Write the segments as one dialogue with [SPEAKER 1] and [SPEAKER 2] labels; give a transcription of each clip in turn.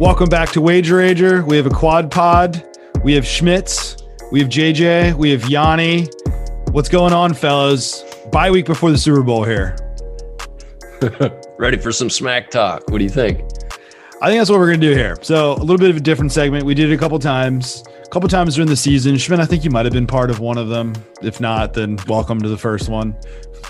[SPEAKER 1] Welcome back to Wager Rager. We have a quad pod. We have Schmitz. We have JJ. We have Yanni. What's going on, fellas? Bye week before the Super Bowl here.
[SPEAKER 2] Ready for some smack talk? What do you think?
[SPEAKER 1] I think that's what we're gonna do here. So a little bit of a different segment. We did it a couple times, a couple times during the season. Schmidt, I think you might have been part of one of them. If not, then welcome to the first one,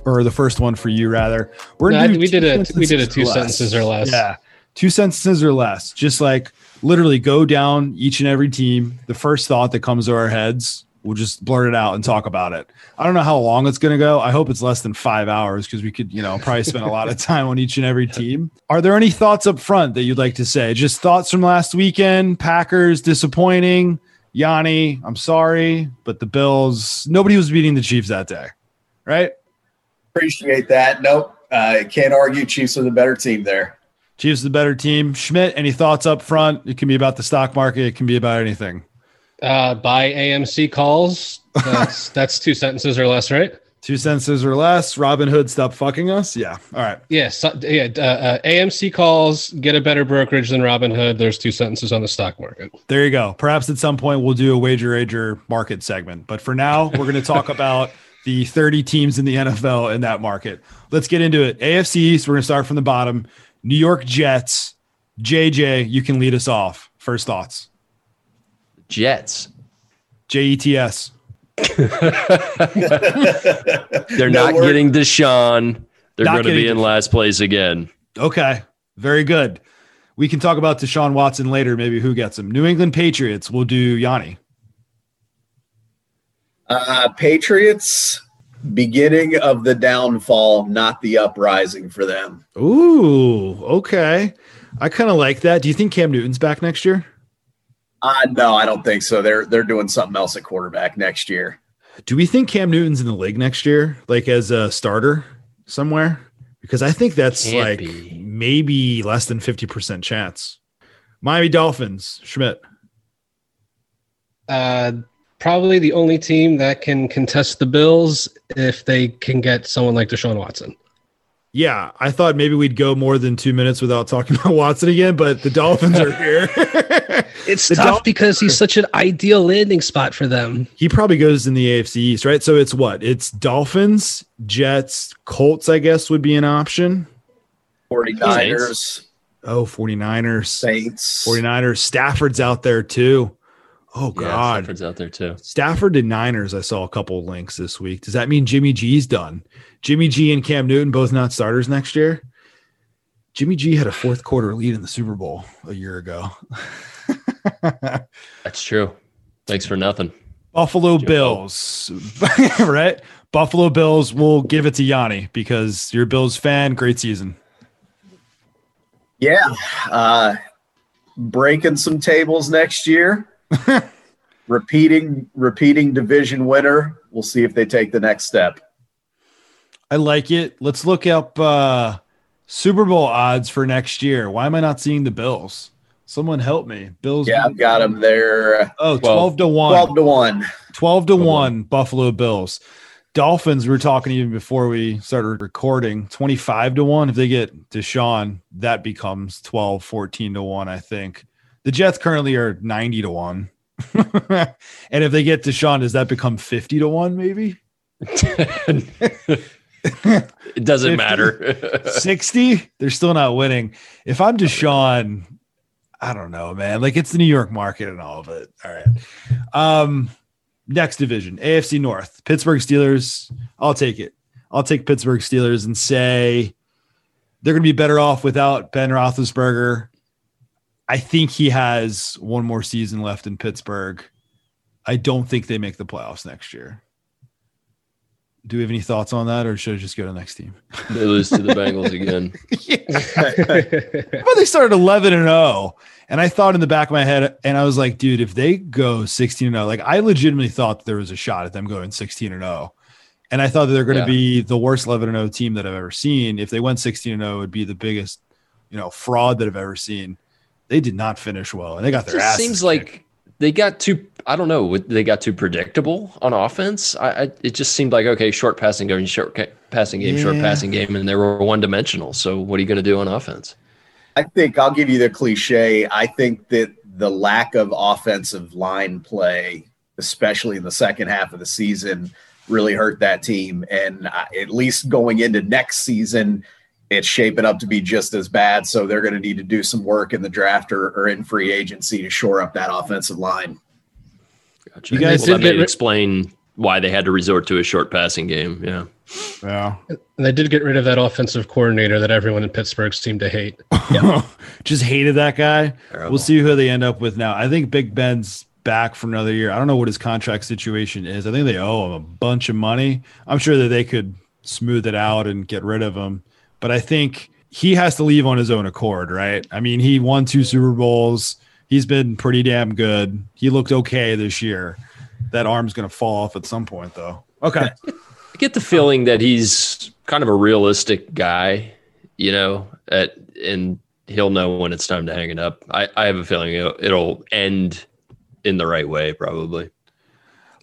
[SPEAKER 1] or the first one for you rather.
[SPEAKER 3] We're no, we did a we did a two sentences or less.
[SPEAKER 1] Yeah, two sentences or less. Just like literally go down each and every team. The first thought that comes to our heads, we'll just blurt it out and talk about it. I don't know how long it's going to go. I hope it's less than five hours because we could, you know, probably spend a lot of time on each and every team. Are there any thoughts up front that you'd like to say? Just thoughts from last weekend? Packers disappointing. Yanni, I'm sorry, but the Bills, nobody was beating the Chiefs that day, right?
[SPEAKER 4] Appreciate that. Nope. Uh, can't argue. Chiefs are the better team there.
[SPEAKER 1] Chiefs the better team. Schmidt, any thoughts up front? It can be about the stock market. It can be about anything.
[SPEAKER 3] Uh, buy AMC calls. That's that's two sentences or less, right?
[SPEAKER 1] Two sentences or less. Robinhood, stop fucking us. Yeah. All right.
[SPEAKER 3] Yes. Yeah, so, yeah. Uh, uh, AMC calls. Get a better brokerage than Robinhood. There's two sentences on the stock market.
[SPEAKER 1] There you go. Perhaps at some point we'll do a wager wager market segment. But for now, we're going to talk about the 30 teams in the NFL in that market. Let's get into it. AFC. So we're going to start from the bottom. New York Jets. JJ, you can lead us off. First thoughts.
[SPEAKER 2] Jets.
[SPEAKER 1] J E T S.
[SPEAKER 2] They're no not word. getting Deshaun. They're going to be in last place again.
[SPEAKER 1] Okay. Very good. We can talk about Deshaun Watson later, maybe who gets him. New England Patriots. We'll do Yanni.
[SPEAKER 4] Uh, Patriots, beginning of the downfall, not the uprising for them.
[SPEAKER 1] Ooh, okay. I kind of like that. Do you think Cam Newton's back next year?
[SPEAKER 4] Uh, no, I don't think so. They're they're doing something else at quarterback next year.
[SPEAKER 1] Do we think Cam Newton's in the league next year, like as a starter somewhere? Because I think that's Can't like be. maybe less than fifty percent chance. Miami Dolphins, Schmidt.
[SPEAKER 3] Uh, probably the only team that can contest the Bills if they can get someone like Deshaun Watson.
[SPEAKER 1] Yeah, I thought maybe we'd go more than two minutes without talking about Watson again, but the Dolphins are here.
[SPEAKER 3] it's the tough Dol- because he's such an ideal landing spot for them.
[SPEAKER 1] He probably goes in the AFC East, right? So it's what? It's Dolphins, Jets, Colts, I guess would be an option.
[SPEAKER 4] 49ers.
[SPEAKER 1] Oh, 49ers.
[SPEAKER 4] Saints.
[SPEAKER 1] 49ers. Stafford's out there too. Oh God, yeah,
[SPEAKER 2] Stafford's out there too.
[SPEAKER 1] Stafford to Niners. I saw a couple links this week. Does that mean Jimmy G's done? Jimmy G and Cam Newton both not starters next year. Jimmy G had a fourth quarter lead in the Super Bowl a year ago.
[SPEAKER 2] That's true. Thanks for nothing.
[SPEAKER 1] Buffalo Joe Bills, right? Buffalo Bills will give it to Yanni because you're a Bills fan. Great season.
[SPEAKER 4] Yeah. Uh, breaking some tables next year. repeating repeating division winner. We'll see if they take the next step.
[SPEAKER 1] I like it. Let's look up uh, Super Bowl odds for next year. Why am I not seeing the Bills? Someone help me. Bills.
[SPEAKER 4] Yeah, I've got them there.
[SPEAKER 1] Oh, 12, 12 to 1.
[SPEAKER 4] 12 to 1.
[SPEAKER 1] 12 to 1 Buffalo Bills. Dolphins, we were talking even before we started recording, 25 to 1. If they get Deshaun, that becomes 12, 14 to 1, I think. The Jets currently are 90 to 1. and if they get Deshaun, does that become 50 to 1, maybe?
[SPEAKER 2] it doesn't 50, matter.
[SPEAKER 1] 60, they're still not winning. If I'm Deshaun, I don't know, man. Like it's the New York market and all of it. All right. Um, next division, AFC North, Pittsburgh Steelers. I'll take it. I'll take Pittsburgh Steelers and say they're going to be better off without Ben Roethlisberger. I think he has one more season left in Pittsburgh. I don't think they make the playoffs next year. Do we have any thoughts on that, or should I just go to the next team?
[SPEAKER 2] They lose to the Bengals again.
[SPEAKER 1] but they started 11 and 0. And I thought in the back of my head, and I was like, dude, if they go 16 and 0, like I legitimately thought there was a shot at them going 16 and 0. And I thought that they're going to yeah. be the worst 11 and 0 team that I've ever seen. If they went 16 and 0, it would be the biggest, you know, fraud that I've ever seen. They did not finish well, and they got their. It
[SPEAKER 2] seems like they got too I don't know they got too predictable on offense. I, I it just seemed like okay, short passing game, short passing game, yeah. short passing game, and they were one dimensional. So what are you going to do on offense?
[SPEAKER 4] I think I'll give you the cliche. I think that the lack of offensive line play, especially in the second half of the season, really hurt that team. And uh, at least going into next season, it's shaping up to be just as bad. So they're going to need to do some work in the draft or, or in free agency to shore up that offensive line.
[SPEAKER 2] Gotcha.
[SPEAKER 1] You guys
[SPEAKER 2] well, that
[SPEAKER 3] did get ri-
[SPEAKER 2] explain why they had to resort to a short passing game. Yeah.
[SPEAKER 1] Yeah.
[SPEAKER 3] And they did get rid of that offensive coordinator that everyone in Pittsburgh seemed to hate.
[SPEAKER 1] Just hated that guy.
[SPEAKER 2] Terrible.
[SPEAKER 1] We'll see who they end up with now. I think Big Ben's back for another year. I don't know what his contract situation is. I think they owe him a bunch of money. I'm sure that they could smooth it out and get rid of him. But I think he has to leave on his own accord, right? I mean, he won two Super Bowls. He's been pretty damn good. He looked okay this year. That arm's going to fall off at some point, though. Okay.
[SPEAKER 2] I get the feeling that he's kind of a realistic guy, you know, at, and he'll know when it's time to hang it up. I, I have a feeling it'll, it'll end in the right way, probably.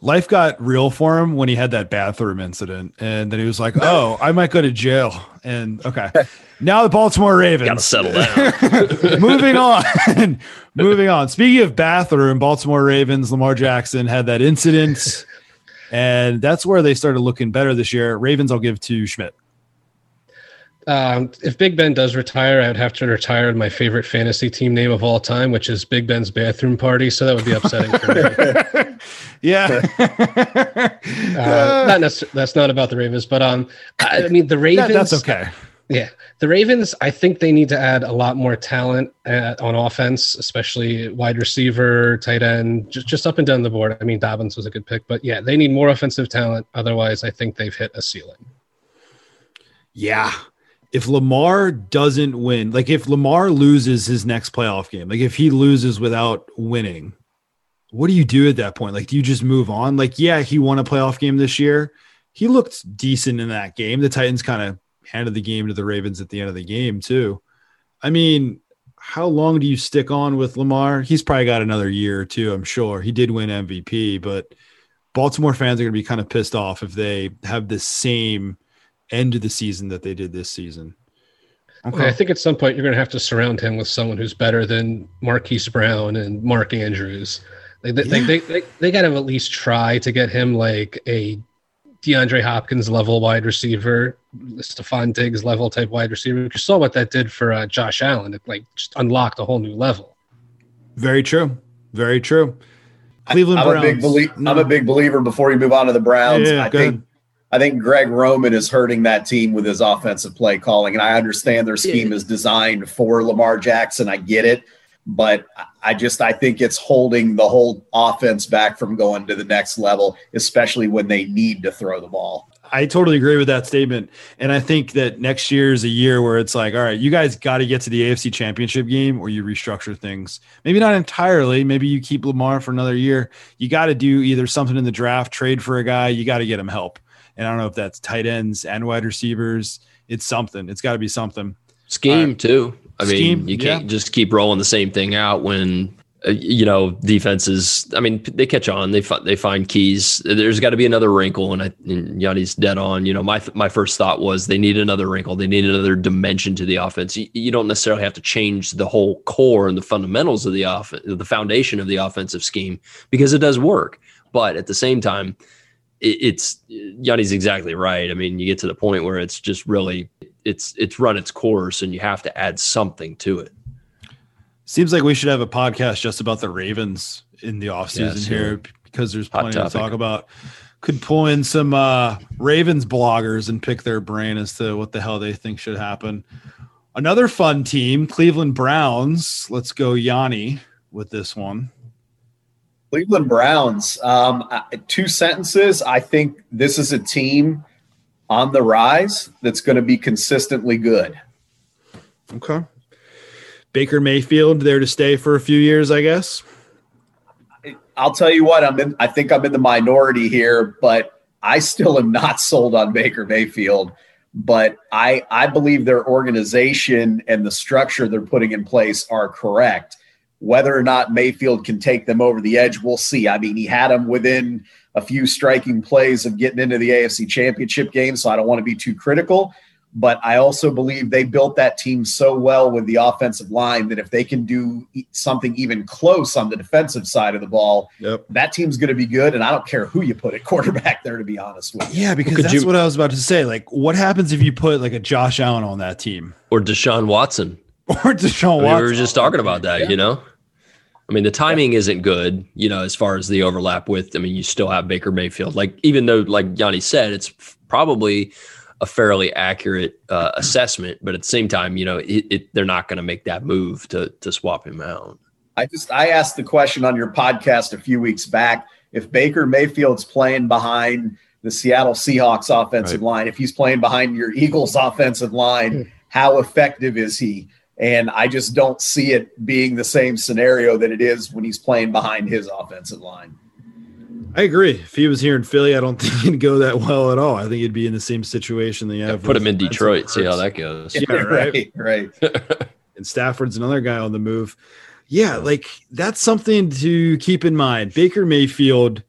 [SPEAKER 1] Life got real for him when he had that bathroom incident and then he was like oh i might go to jail. And okay. Now the baltimore ravens.
[SPEAKER 2] Got to settle down.
[SPEAKER 1] moving on. Moving on. Speaking of bathroom baltimore ravens lamar jackson had that incident and that's where they started looking better this year. Ravens i'll give to schmidt
[SPEAKER 3] Um, if Big Ben does retire, I would have to retire my favorite fantasy team name of all time, which is Big Ben's Bathroom Party. So that would be upsetting for me.
[SPEAKER 1] yeah
[SPEAKER 3] Uh, not necessarily. That's not about the Ravens, but um, I, I mean the
[SPEAKER 1] That-
[SPEAKER 3] Ravens.
[SPEAKER 1] that's okay
[SPEAKER 3] Yeah, the Ravens. I think they need to add a lot more talent uh, on offense, especially wide receiver, tight end, just just up and down the board. I mean, Dobbins was a good pick, but yeah, they need more offensive talent. Otherwise, I think they've hit a ceiling.
[SPEAKER 1] Yeah. If Lamar doesn't win, like if Lamar loses his next playoff game, like if he loses without winning, what do you do at that point? Like, do you just move on? Like, yeah, he won a playoff game this year. He looked decent in that game. The Titans kind of handed the game to the Ravens at the end of the game, too. I mean, how long do you stick on with Lamar? He's probably got another year or two, I'm sure. He did win MVP, but Baltimore fans are going to be kind of pissed off if they have the same end of the season that they did this season.
[SPEAKER 3] Okay, I think at some point you're going to have to surround him with someone who's better than Marquise Brown and Mark Andrews. They, they,
[SPEAKER 1] Yeah.
[SPEAKER 3] they, they, they got to at least try to get him like a DeAndre Hopkins level wide receiver, Stefon Diggs level type wide receiver. You saw what that did for uh, Josh Allen. It like just unlocked a whole new level.
[SPEAKER 1] Very true. Very true. Cleveland
[SPEAKER 4] I'm
[SPEAKER 1] Browns.
[SPEAKER 4] a big belie- I'm a big believer. Before you move on to the Browns,
[SPEAKER 1] Yeah,
[SPEAKER 4] I
[SPEAKER 1] go
[SPEAKER 4] think
[SPEAKER 1] ahead.
[SPEAKER 4] I think Greg Roman is hurting that team with his offensive play calling, and I understand their scheme is designed for Lamar Jackson. I get it, but I just I think it's holding the whole offense back from going to the next level, especially when they need to throw the ball.
[SPEAKER 1] I totally agree with that statement. And I think that next year is a year where it's like, all right, you guys got to get to the AFC championship game or you restructure things. Maybe not entirely. Maybe you keep Lamar for another year. You got to do either something in the draft, trade for a guy. You got to get him help. And I don't know if that's tight ends and wide receivers. It's something. It's got to be something.
[SPEAKER 2] Scheme too. I mean,
[SPEAKER 1] Scheme,
[SPEAKER 2] you can't
[SPEAKER 1] yeah.
[SPEAKER 2] just keep rolling the same thing out when uh, you know defenses. I mean, they catch on. They fi- they find keys. There's got to be another wrinkle, and, I, and Yanni's dead on. You know, my my first thought was they need another wrinkle. They need another dimension to the offense. You, you don't necessarily have to change the whole core and the fundamentals of the offense, the foundation of the offensive scheme, because it does work. But at the same time, it, it's Yanni's exactly right. I mean, you get to the point where it's just really it's it's run its course, and you have to add something to it.
[SPEAKER 1] Seems like we should have a podcast just about the Ravens in the offseason
[SPEAKER 2] Yes,
[SPEAKER 1] here because there's plenty to talk about. Could pull in some uh, Ravens bloggers and pick their brain as to what the hell they think should happen. Another fun team, Cleveland Browns. Let's go Yanni with this one.
[SPEAKER 4] Cleveland Browns. Um, two sentences. I think this is a team on the rise that's going to be consistently good.
[SPEAKER 1] Okay. Baker Mayfield there to stay for a few years, I guess.
[SPEAKER 4] I'll tell you what, I'm in, I think I'm in the minority here, but I still am not sold on Baker Mayfield. But I, I believe their organization and the structure they're putting in place are correct. Whether or not Mayfield can take them over the edge, we'll see. I mean, he had them within a few striking plays of getting into the AFC championship game, so I don't want to be too critical. But I also believe they built that team so well with the offensive line that if they can do something even close on the defensive side of the ball,
[SPEAKER 1] Yep.
[SPEAKER 4] that team's going to be good. And I don't care who you put at quarterback there, to be honest with you.
[SPEAKER 1] Yeah, because
[SPEAKER 2] Could
[SPEAKER 1] that's
[SPEAKER 2] you-
[SPEAKER 1] what I was about to say. Like, what happens if you put like a Josh Allen on that team
[SPEAKER 2] Or Deshaun Watson.
[SPEAKER 1] or Deshaun
[SPEAKER 2] we were just talking about that,
[SPEAKER 4] Yeah.
[SPEAKER 2] you know? I mean, the timing isn't good, you know, as far as the overlap with, I mean, you still have Baker Mayfield. Like, even though, like Yanni said, it's probably a fairly accurate uh, assessment, but at the same time, you know, it, it, they're not going to make that move to, to swap him out.
[SPEAKER 4] I just I asked the question on your podcast a few weeks back if Baker Mayfield's playing behind the Seattle Seahawks offensive line, if he's playing behind your Eagles offensive line, how effective is he? And I just don't see it being the same scenario that it is when he's playing behind his offensive line.
[SPEAKER 1] I agree. If he was here in Philly, I don't think he'd go that well at all. I think he'd be in the same situation that you
[SPEAKER 2] Yeah, put him in Detroit, see how that goes.
[SPEAKER 1] Yeah, right.
[SPEAKER 4] right.
[SPEAKER 1] and Stafford's another guy on the move. Yeah, like that's something to keep in mind. Baker Mayfield,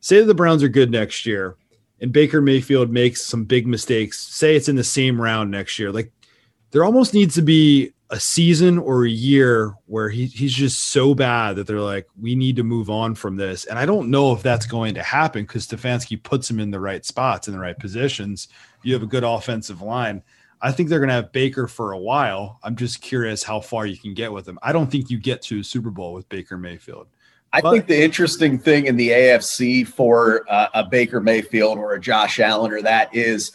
[SPEAKER 1] say that the Browns are good next year, and Baker Mayfield makes some big mistakes. Say it's in the same round next year. Like there almost needs to be a season or a year where he, he's just so bad that they're like, we need to move on from this. And I don't know if that's going to happen because Stefanski puts him in the right spots, in the right positions. You have a good offensive line. I think they're going to have Baker for a while. I'm just curious how far you can get with him. I don't think you get to a Super Bowl with Baker Mayfield.
[SPEAKER 4] I
[SPEAKER 1] But-
[SPEAKER 4] think the interesting thing in the AFC for uh, a Baker Mayfield or a Josh Allen or that is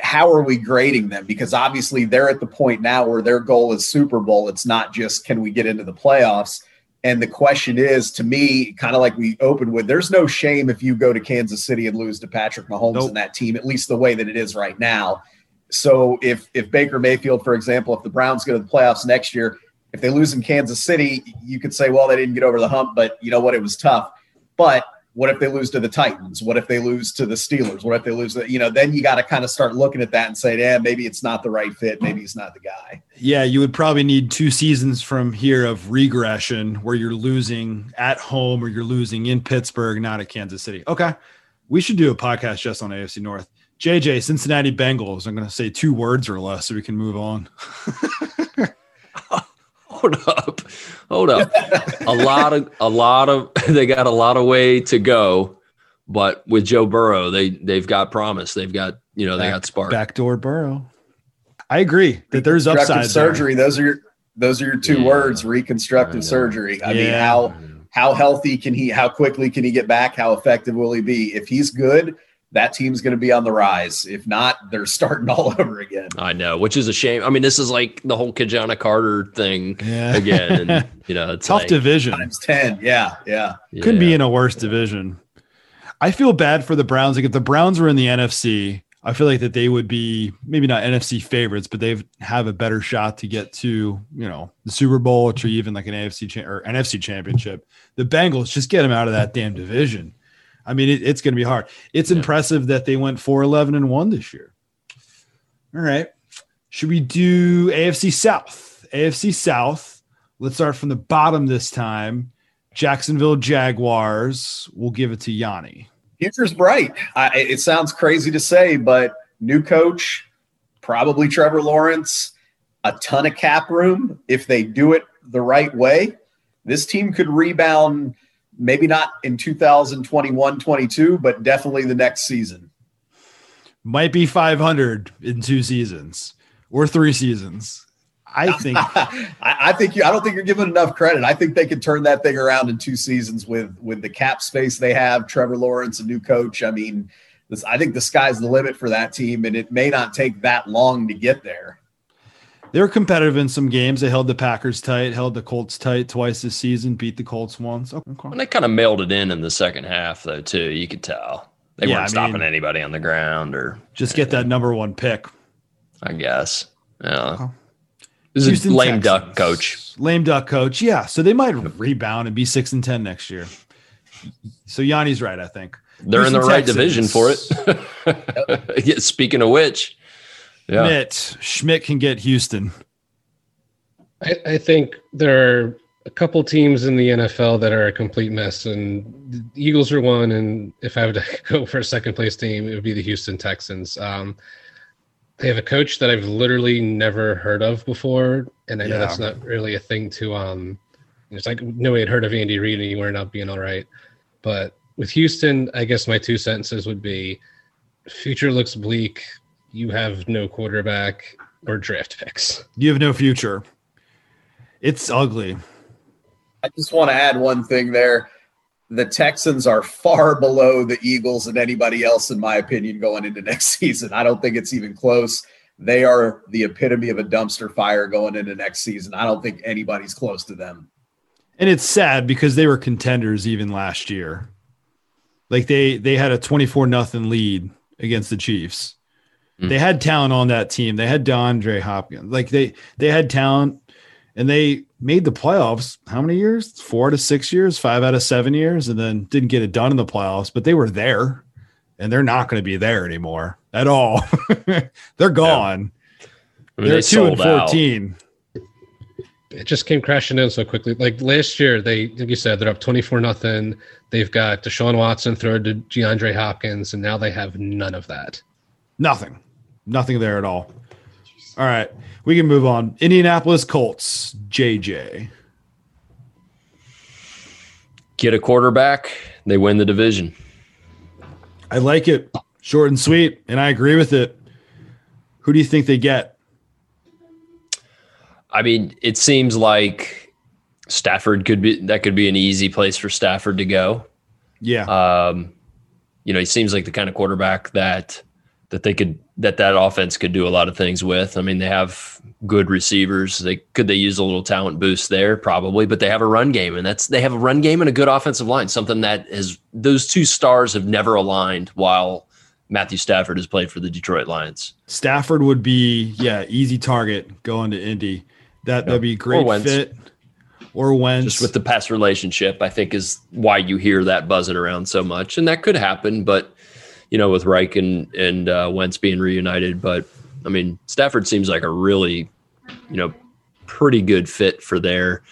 [SPEAKER 4] how are we grading them? Because obviously they're at the point now where their goal is Super Bowl. It's not just can we get into the playoffs. And the question is, to me, kind of like we opened with, there's no shame if you go to Kansas City and lose to Patrick Mahomes
[SPEAKER 1] Nope.
[SPEAKER 4] and that team, at least the way that it is right now. So if if Baker Mayfield, for example, if the Browns go to the playoffs next year, if they lose in Kansas City, you could say, well, they didn't get over the hump, but you know what? It was tough. But what if they lose to the Titans? What if they lose to the Steelers? What if they lose? The, you know, then you got to kind of start looking at that and say, yeah, maybe it's not the right fit. Maybe he's not the guy.
[SPEAKER 1] Yeah, you would probably need two seasons from here of regression where you're losing at home or you're losing in Pittsburgh, not at Kansas City. Okay. We should do a podcast just on AFC North. JJ, Cincinnati Bengals. I'm going to say two words or less so we can move on.
[SPEAKER 2] Hold up. Hold up. a lot of a lot of they got a lot of way to go, but with Joe Burrow, they they've got promise. They've got, you know, they got spark.
[SPEAKER 1] Backdoor Burrow. I agree that there's
[SPEAKER 4] Reconstructive
[SPEAKER 1] upside there.
[SPEAKER 4] surgery. Those are your those are your two
[SPEAKER 2] Yeah.
[SPEAKER 4] words. Reconstructive
[SPEAKER 2] know.
[SPEAKER 4] surgery. I mean, how how healthy can he? How quickly can he get back? How effective will he be? If he's good, that team's going to be on the rise. If not, they're starting all over again.
[SPEAKER 2] I know, which is a shame. I mean, this is like the whole Ki-Jana Carter thing
[SPEAKER 1] Yeah.
[SPEAKER 2] again. And, you know, it's
[SPEAKER 1] Tough
[SPEAKER 2] like,
[SPEAKER 1] division.
[SPEAKER 4] Times ten. Yeah, yeah.
[SPEAKER 1] Couldn't be in a worse division. I feel bad for the Browns. Like if the Browns were in the NFC, I feel like that they would be maybe not NFC favorites, but they have a better shot to get to you know the Super Bowl or even like an AFC cha- or NFC championship. The Bengals just get them out of that damn division. I mean, it, it's going to be hard. It's
[SPEAKER 2] Yeah.
[SPEAKER 1] impressive that they went 4 11 and 1 this year. All right. Should we do AFC South? AFC South. Let's start from the bottom this time. Jacksonville Jaguars. We'll give it to Yanni.
[SPEAKER 4] Future's bright. I, it sounds crazy to say, but new coach, probably Trevor Lawrence, a ton of cap room. If they do it the right way, this team could rebound. Maybe not in 2021 22, but definitely the next season.
[SPEAKER 1] Might be 500 in two seasons or three seasons. I think
[SPEAKER 4] I, think you. I don't think you're giving enough credit. I think they could turn that thing around in two seasons with with the cap space they have. Trevor Lawrence, a new coach. I mean, this, I think the sky's the limit for that team, and it may not take that long to get there.
[SPEAKER 1] They were competitive in some games. They held the Packers tight, held the Colts tight twice this season, beat the Colts once. Oh, okay.
[SPEAKER 2] And they kind of mailed it in in the second half, though, too. You could tell. They
[SPEAKER 1] Yeah,
[SPEAKER 2] weren't
[SPEAKER 1] I
[SPEAKER 2] stopping
[SPEAKER 1] mean-
[SPEAKER 2] anybody on the ground, or
[SPEAKER 1] Just get that number one pick.
[SPEAKER 2] I guess. Yeah.
[SPEAKER 1] Okay.
[SPEAKER 2] This is a
[SPEAKER 1] Houston
[SPEAKER 2] lame
[SPEAKER 1] Texans.
[SPEAKER 2] duck coach.
[SPEAKER 1] Lame duck coach. Yeah. So they might rebound and be six and 10 next year. So Yanni's right, I think.
[SPEAKER 2] They're in the right
[SPEAKER 1] Texans.
[SPEAKER 2] division for it. yeah, speaking of which, yeah.
[SPEAKER 1] Schmidt. Schmidt can get Houston.
[SPEAKER 3] I, I think there are a couple teams in the NFL that are a complete mess, and the Eagles are one. And if I would go for a second place team, it would be the Houston Texans. Um, They have a coach that I've literally never heard of before, and I know
[SPEAKER 1] Yeah.
[SPEAKER 3] that's not really a thing to um. It's like nobody had heard of Andy Reid, and he ended up being all right. But with Houston, I guess my two sentences would be: future looks bleak. You have no quarterback or draft picks.
[SPEAKER 1] You have no future. It's ugly.
[SPEAKER 4] I just want to add one thing there. The Texans are far below the Eagles and anybody else, in my opinion, going into next season. I don't think it's even close. They are the epitome of a dumpster fire going into next season. I don't think anybody's close to them.
[SPEAKER 1] And it's sad because they were contenders even last year. Like they they had a 24 nothing lead against the Chiefs.
[SPEAKER 2] Mm.
[SPEAKER 1] They had talent on that team. They had DeAndre Hopkins. Like they they had talent and they made the playoffs how many years? 4 to 6 years, 5 out of 7 years and then didn't get it done in the playoffs, but they were there and they're not going to be there anymore at all. they're gone.
[SPEAKER 2] I mean,
[SPEAKER 1] they're
[SPEAKER 2] they
[SPEAKER 1] 2 and
[SPEAKER 2] sold out.
[SPEAKER 1] 14.
[SPEAKER 3] it just came crashing in so quickly. Like last year, they like you said, they're up twenty four nothing. They've got Deshaun Watson thrown to DeAndre Hopkins, and now they have none of that.
[SPEAKER 1] Nothing. Nothing there at all. All right. We can move on. Indianapolis Colts, JJ.
[SPEAKER 2] Get a quarterback, they win the division.
[SPEAKER 1] I like it. Short and sweet. And I agree with it. Who do you think they get?
[SPEAKER 2] I mean, it seems like Stafford could be that could be an easy place for Stafford to go.
[SPEAKER 1] Yeah.
[SPEAKER 2] Um, you know, he seems like the kind of quarterback that that they could that that offense could do a lot of things with. I mean, they have good receivers. They could they use a little talent boost there probably, but they have a run game and that's they have a run game and a good offensive line. Something that is those two stars have never aligned while Matthew Stafford has played for the Detroit Lions.
[SPEAKER 1] Stafford would be, yeah, easy target going to Indy. That that'd be great
[SPEAKER 2] Wentz.
[SPEAKER 1] fit. Or Wentz.
[SPEAKER 2] Just with the past relationship, I think is why you hear that buzzing around so much, and that could happen. But you know, with Reich and and uh, Wentz being reunited, but I mean, Stafford seems like a really, you know, pretty good fit for there.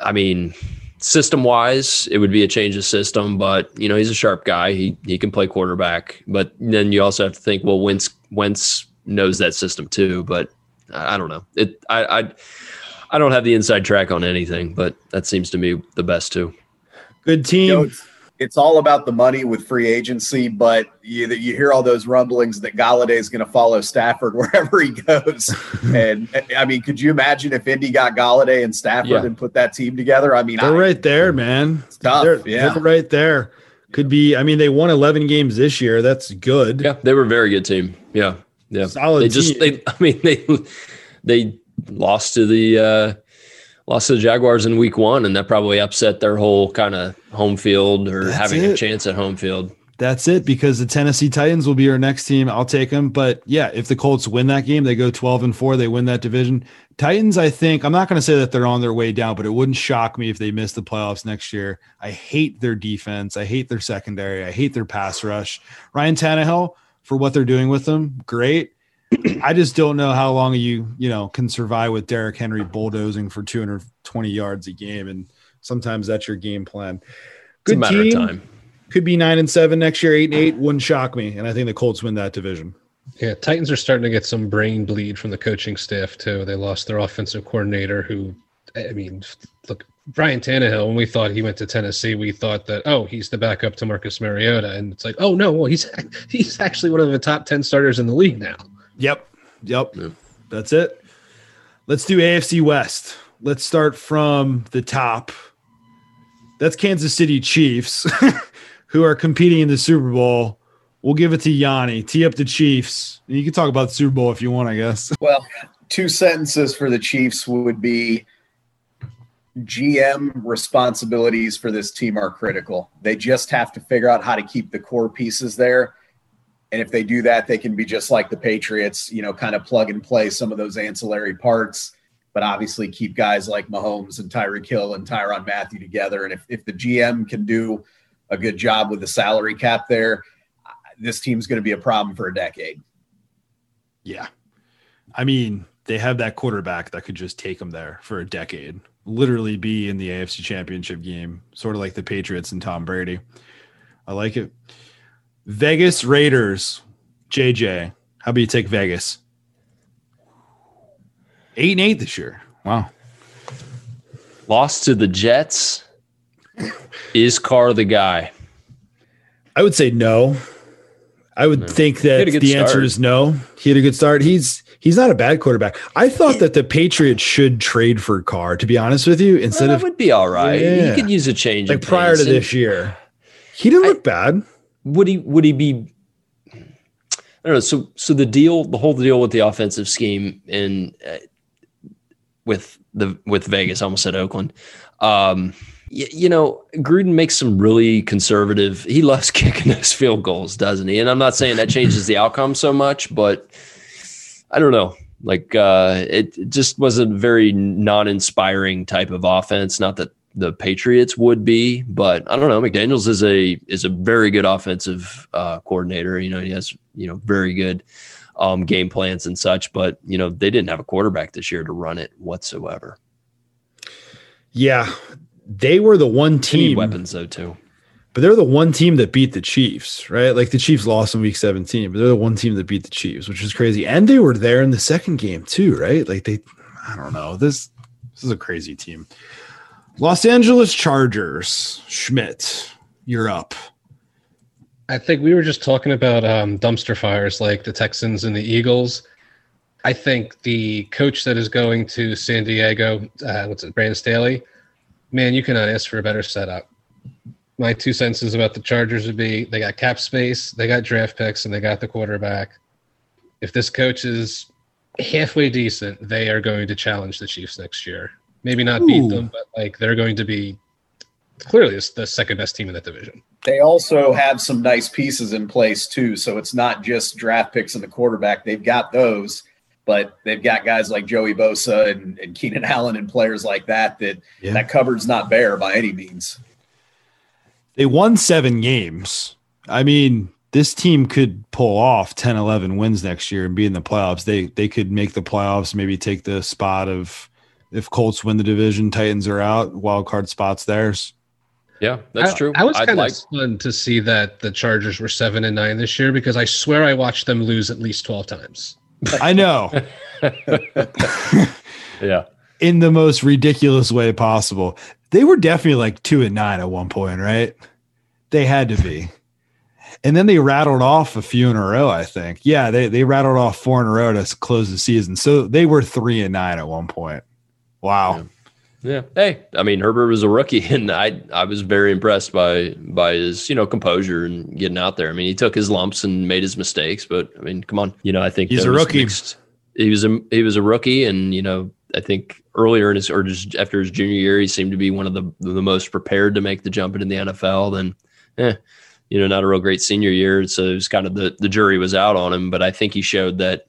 [SPEAKER 2] I mean, system wise, it would be a change of system, but you know, he's a sharp guy. He he can play quarterback, but then you also have to think, well, Wentz Wentz knows that system too. But I, I don't know. It I I I don't have the inside track on anything, but that seems to me the best too.
[SPEAKER 1] good team.
[SPEAKER 4] You know, it's, it's all about the money with free agency, but you you hear all those rumblings that Golladay is going to follow Stafford wherever he goes. and I mean, could you imagine if Indy got Golladay and Stafford
[SPEAKER 2] Yeah.
[SPEAKER 4] and put that team together? I mean,
[SPEAKER 1] They're
[SPEAKER 4] I,
[SPEAKER 1] right there, man.
[SPEAKER 4] it's tough.
[SPEAKER 1] They're,
[SPEAKER 4] yeah.
[SPEAKER 1] they're right there. Could be. I mean, they won 11 games this year. That's good.
[SPEAKER 2] Yeah, they were a very good team. Yeah, yeah.
[SPEAKER 1] Solid
[SPEAKER 2] They just
[SPEAKER 1] team.
[SPEAKER 2] they. I mean they they lost to the uh, lost to the Jaguars in Week One, and that probably upset their whole kind of home field or
[SPEAKER 1] That's
[SPEAKER 2] having a chance at home field.
[SPEAKER 1] That's it because the Tennessee Titans will be our next team. I'll take them. But yeah, if the Colts win that game, they go 12 and 4, they win that division. Titans, I think, I'm not going to say that they're on their way down, but it wouldn't shock me if they miss the playoffs next year. I hate their defense. I hate their secondary. I hate their pass rush. Ryan Tannehill, for what they're doing with them, great. I just don't know how long you, you know, can survive with Derrick Henry bulldozing for 220 yards a game. And sometimes that's your game plan.
[SPEAKER 2] It's a
[SPEAKER 1] Good
[SPEAKER 2] matter
[SPEAKER 1] team
[SPEAKER 2] of time.
[SPEAKER 1] could be nine and seven next year, eight and eight. Wouldn't shock me. And I think the Colts win that division.
[SPEAKER 3] Yeah, Titans are starting to get some brain bleed from the coaching staff too. They lost their offensive coordinator, who, I mean, look, Brian Tannehill. When we thought he went to Tennessee, we thought that oh, he's the backup to Marcus Mariota, and it's like oh no, well he's he's actually one of the top ten starters in the league now.
[SPEAKER 1] Yep. Yep.
[SPEAKER 2] Yeah.
[SPEAKER 1] That's it. Let's do AFC West. Let's start from the top. That's Kansas City Chiefs, who are competing in the Super Bowl. We'll give it to Yanni. Tee up the Chiefs. You can talk about the Super Bowl if you want, I guess.
[SPEAKER 4] Well, two sentences for the Chiefs would be GM responsibilities for this team are critical. They just have to figure out how to keep the core pieces there. And if they do that, they can be just like the Patriots, you know, kind of plug and play some of those ancillary parts, but obviously keep guys like Mahomes and Tyreek Hill and Tyrann Mathieu together. And if, if the GM can do a good job with the salary cap there, this team's going to be a problem for a decade.
[SPEAKER 1] Yeah. I mean, they have that quarterback that could just take them there for a decade, literally be in the AFC championship game, sort of like the Patriots and Tom Brady. I like it. Vegas Raiders, JJ. How about you take Vegas? Eight and eight this year. Wow.
[SPEAKER 2] Lost to the Jets. Is Carr the guy?
[SPEAKER 1] I would say no. I would
[SPEAKER 2] No.
[SPEAKER 1] think that the
[SPEAKER 2] good
[SPEAKER 1] answer is no. He had a good start. He's he's not a bad quarterback. I thought that the Patriots should trade for Carr, to be honest with you, instead
[SPEAKER 2] Well,
[SPEAKER 1] of
[SPEAKER 2] would be all right.
[SPEAKER 1] Yeah.
[SPEAKER 2] He could use a change.
[SPEAKER 1] like prior to
[SPEAKER 2] pace. And
[SPEAKER 1] this year. He didn't
[SPEAKER 2] I-
[SPEAKER 1] look bad.
[SPEAKER 2] Would he? Would he be? I don't know. So, so the deal, the whole deal with the offensive scheme and uh, with the with Vegas, I almost said Oakland. Um, you know, Gruden makes some really conservative. He loves kicking those field goals, doesn't he? And I'm not saying that changes the outcome so much, but I don't know. Like uh, it, it just was a very non-inspiring type of offense. Not that the Patriots would be, but I don't know. McDaniels is a is a very good offensive uh, coordinator. You know, he has you know very good um, game plans and such. But you know, they didn't have a quarterback this year to run it whatsoever.
[SPEAKER 1] Yeah. They were the one
[SPEAKER 2] They need
[SPEAKER 1] team
[SPEAKER 2] weapons though too.
[SPEAKER 1] But they're the one team that beat the Chiefs, right? Like the Chiefs lost in week 17, but they're the one team that beat the Chiefs, which is crazy. And they were there in the second game too, right? Like they I don't know. This this is a crazy team. Los Angeles Chargers, Schmidt, you're up.
[SPEAKER 3] I think we were just talking about um, dumpster fires like the Texans and the Eagles. I think the coach that is going to San Diego, uh, what's it, Brandon Staley, man, you cannot ask for a better setup. My two senses about the Chargers would be they got cap space, they got draft picks, and they got the quarterback. If this coach is halfway decent, they are going to challenge the Chiefs next year. Maybe not
[SPEAKER 1] Ooh.
[SPEAKER 3] beat them, but like they're going to be clearly the second best team in that division.
[SPEAKER 4] They also have some nice pieces in place too. So it's not just draft picks and the quarterback. They've got those, but they've got guys like Joey Bosa and, and Keenan Allen and players like that that
[SPEAKER 1] Yeah.
[SPEAKER 4] that cupboard's not bare by any means.
[SPEAKER 1] They won seven games. I mean, this team could pull off 10, 11 wins next year and be in the playoffs. They they could make the playoffs, maybe take the spot of if Colts win the division, Titans are out, wild card spots theirs.
[SPEAKER 2] Yeah, that's
[SPEAKER 3] I,
[SPEAKER 2] true.
[SPEAKER 3] I was
[SPEAKER 2] I'd
[SPEAKER 3] kind
[SPEAKER 2] like
[SPEAKER 3] of stunned to see that the Chargers were seven and nine this year because I swear I watched them lose at least twelve times.
[SPEAKER 1] I know.
[SPEAKER 2] yeah.
[SPEAKER 1] in the most ridiculous way possible. They were definitely like two and nine at one point, right? They had to be. And then they rattled off a few in a row, I think. Yeah, they, they rattled off four in a row to close the season. So they were three and nine at one point. Wow.
[SPEAKER 2] Yeah. Hey, I mean Herbert was a rookie and I I was very impressed by by his, you know, composure and getting out there. I mean, he took his lumps and made his mistakes, but I mean, come on. You know, I think
[SPEAKER 1] He's a rookie.
[SPEAKER 2] he was a he was a rookie and, you know, I think earlier in his or just after his junior year, he seemed to be one of the the most prepared to make the jump into the NFL. Then eh, you know, not a real great senior year. So it was kind of the the jury was out on him, but I think he showed that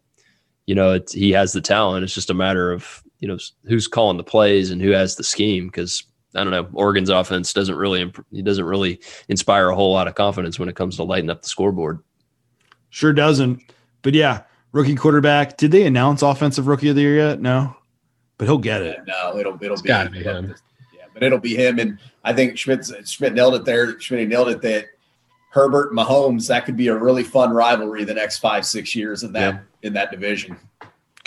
[SPEAKER 2] you know, he has the talent. It's just a matter of, you know, who's calling the plays and who has the scheme. Because I don't know, Oregon's offense doesn't really, imp- he doesn't really inspire a whole lot of confidence when it comes to lighting up the scoreboard.
[SPEAKER 1] Sure doesn't. But yeah, rookie quarterback. Did they announce offensive rookie of the year yet? No. But he'll get it.
[SPEAKER 4] No, it'll it'll
[SPEAKER 3] It's
[SPEAKER 4] be,
[SPEAKER 3] gotta be him.
[SPEAKER 4] Yeah, but it'll be him. And I think Schmidt Schmidt nailed it there. Schmidt nailed it that Herbert and Mahomes that could be a really fun rivalry the next five six years in that in that division.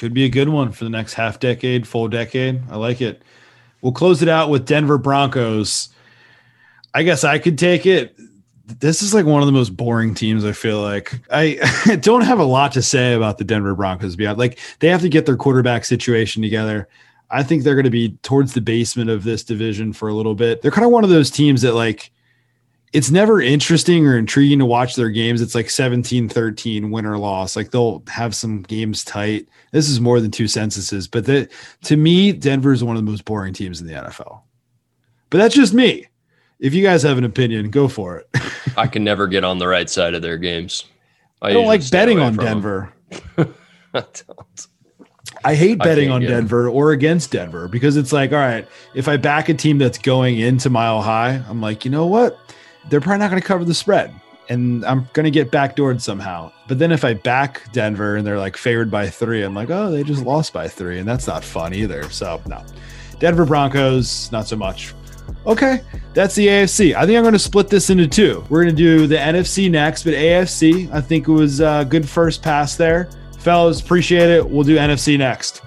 [SPEAKER 1] Could be a good one for the next half decade, full decade. I like it. We'll close it out with Denver Broncos. I guess I could take it. This is like one of the most boring teams. I feel like I don't have a lot to say about the Denver Broncos. Beyond like they have to get their quarterback situation together. I think they're going to be towards the basement of this division for a little bit. They're kind of one of those teams that like it's never interesting or intriguing to watch their games. It's like 17 13 win or loss. Like they'll have some games tight. This is more than two censuses, but the, to me, Denver is one of the most boring teams in the NFL. But that's just me. If you guys have an opinion, go for it.
[SPEAKER 2] I can never get on the right side of their games.
[SPEAKER 1] I don't like betting on. Denver.
[SPEAKER 2] I don't.
[SPEAKER 1] I hate betting
[SPEAKER 2] can't
[SPEAKER 1] on. Denver or against Denver because it's like, all right, if I back a team that's going into mile high, I'm like, you know what? They're probably not going to cover the spread. And I'm going to get backdoored somehow. But then if I back Denver and they're like favored by three, I'm like, oh, they just lost by three. And that's not fun either. So, no. Denver Broncos, not so much. Okay, that's the AFC. I think I'm going to split this into two. We're going to do the NFC next, but AFC, I think it was a good first pass there. fellas. Appreciate it. We'll do NFC next.